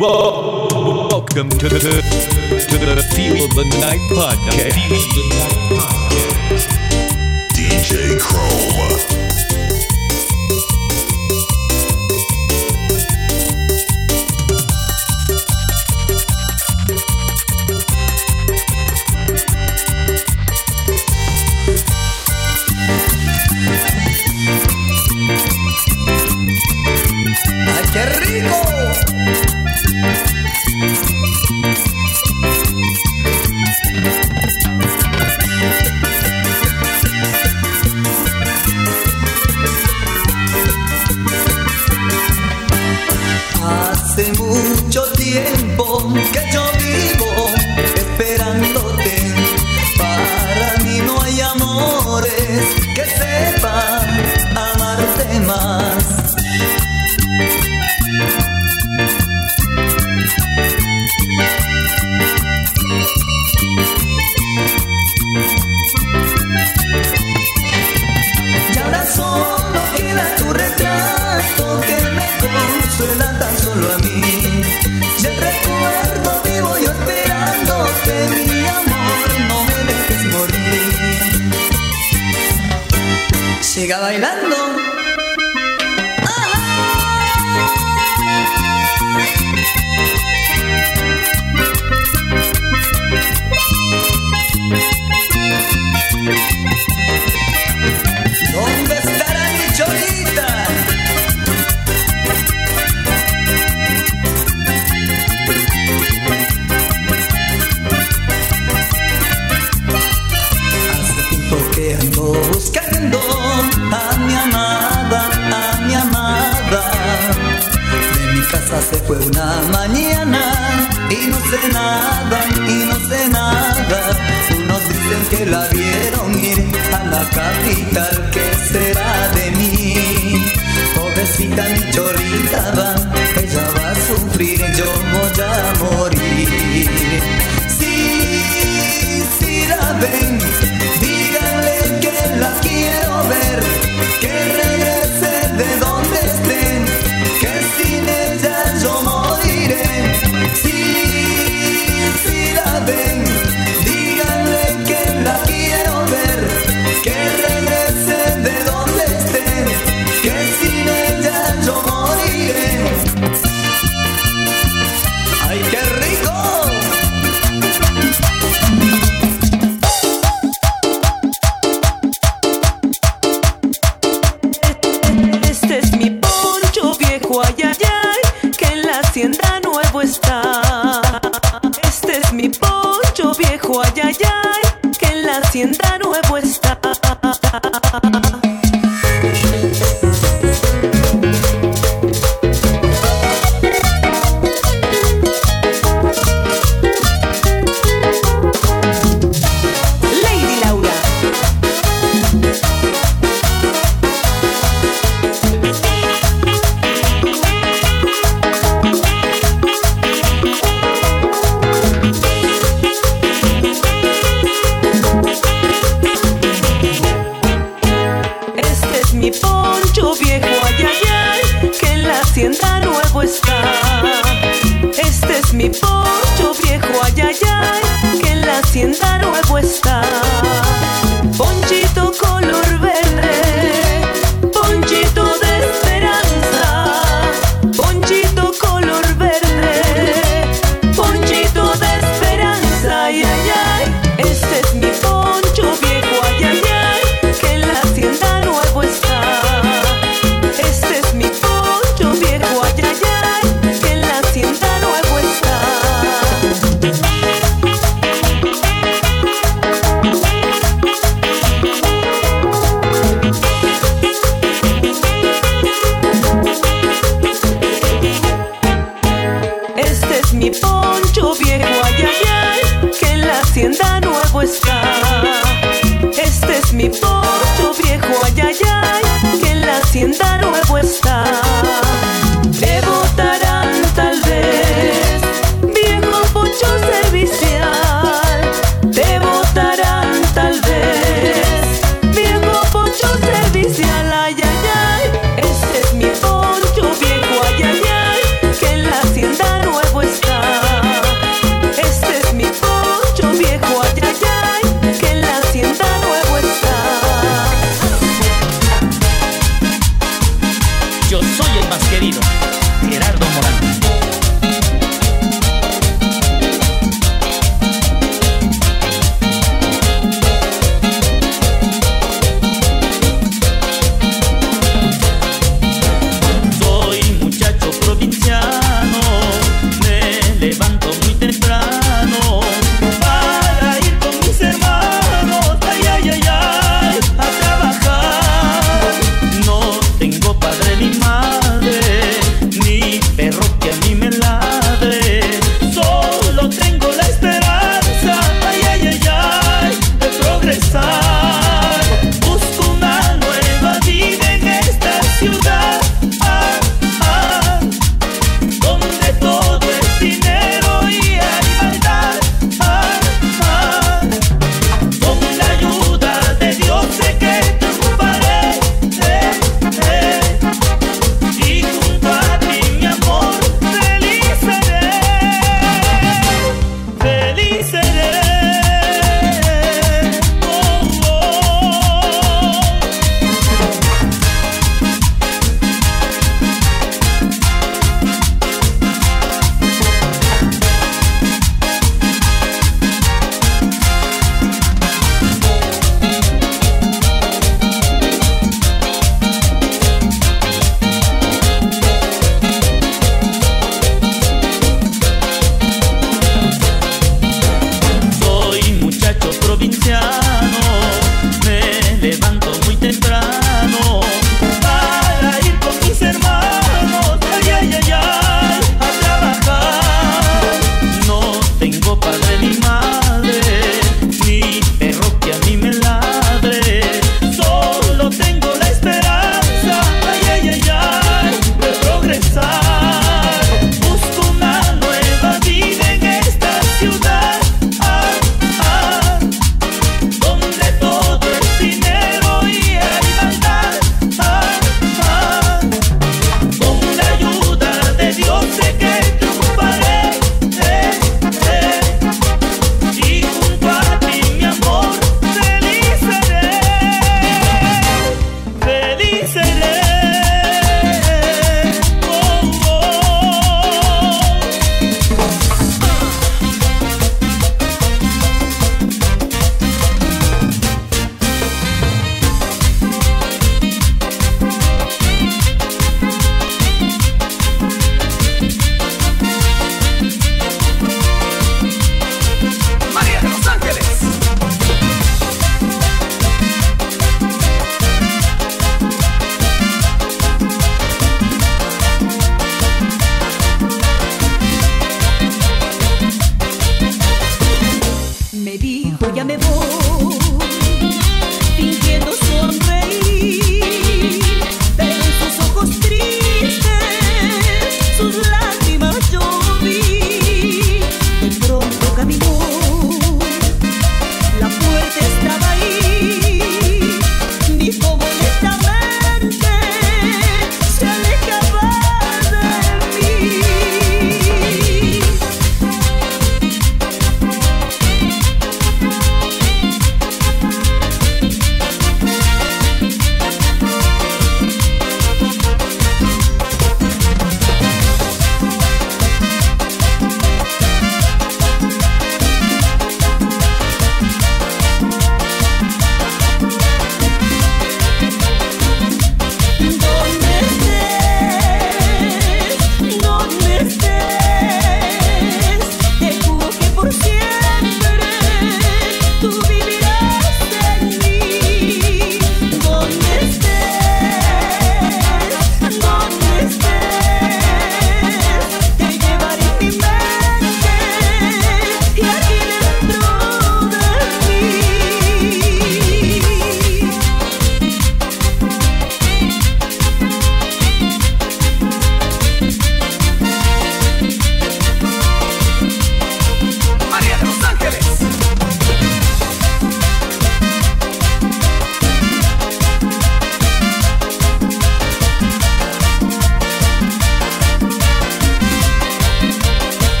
Whoa, welcome to the, to the Feel the Night podcast. DJ Chrome. ¡Qué rico! bailando. ¿Dónde estará mi cholita? Hace tiempo que ando buscando Fue una mañana y no sé nada, y no sé nada. Unos dicen que la vieron ir a la capital, ¿qué será de mí? Pobrecita mi va, ella va a sufrir, yo voy a morir. Hacienda nuevo está. mi porcho viejo, ay, ay, ay, que en la hacienda nuevo está.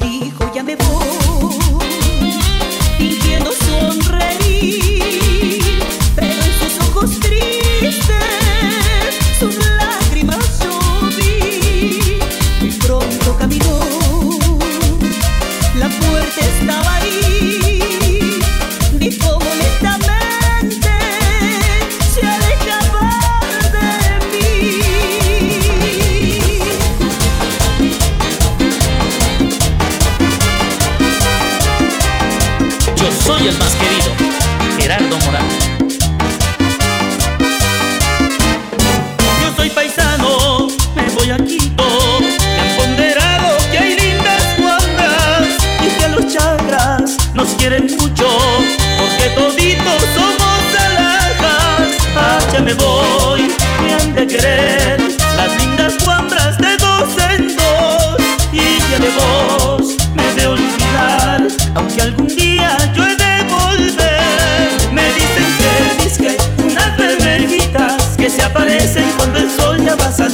dijo ya me voy. soy el más querido, Gerardo Morán. Yo soy paisano, me voy a Quito, me han ponderado que hay lindas cuadras y que los chagras nos quieren mucho, porque toditos somos alhajas. Ah, ya me voy, me han de querer las lindas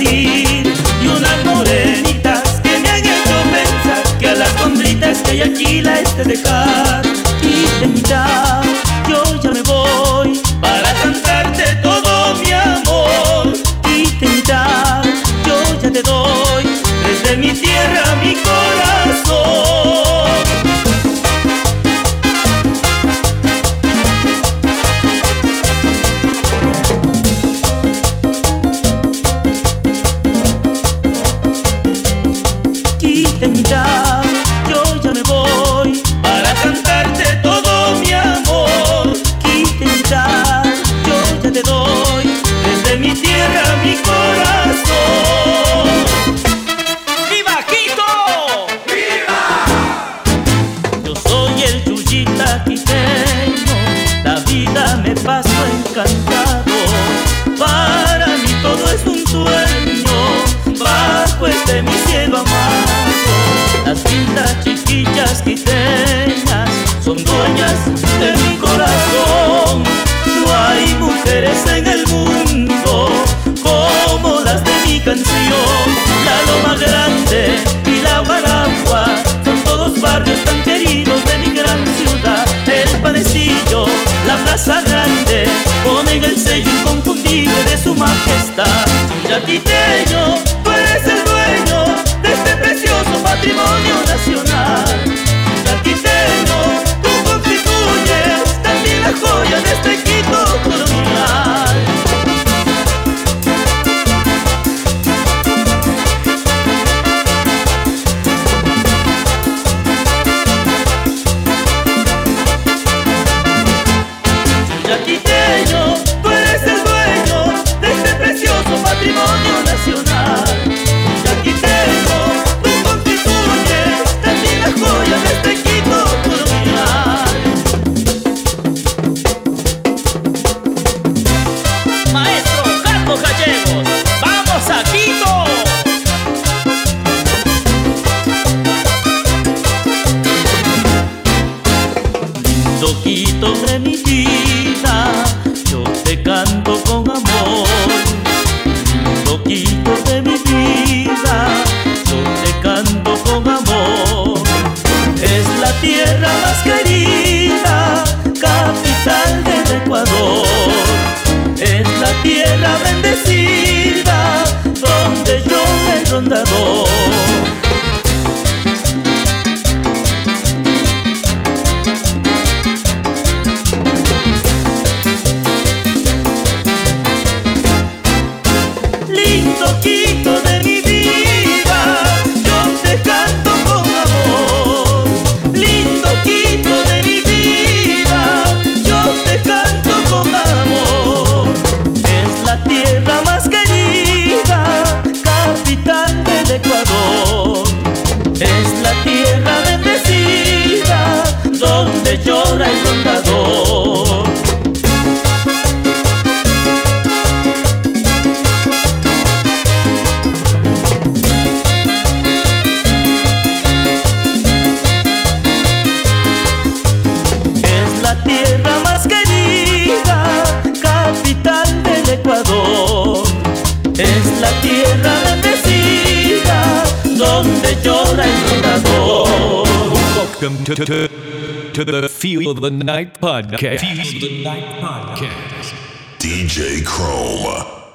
y unas morenitas que me han hecho pensar que a las condritas que hay aquí la es de dejar. Y de mitad yo ya me voy para cantarte todo mi amor. Y de mitad yo ya te doy desde mi tierra mi canción. La Loma Grande y la Guaragua son todos barrios tan queridos de mi gran ciudad. El Panecillo, la Plaza Grande, ponen el sello inconfundible de su majestad. Yaquiteño, tú eres el dueño de este precioso patrimonio nacional. Welcome to, to, to the Feel of the Night podcast. Feel the Night podcast. DJ Chrome.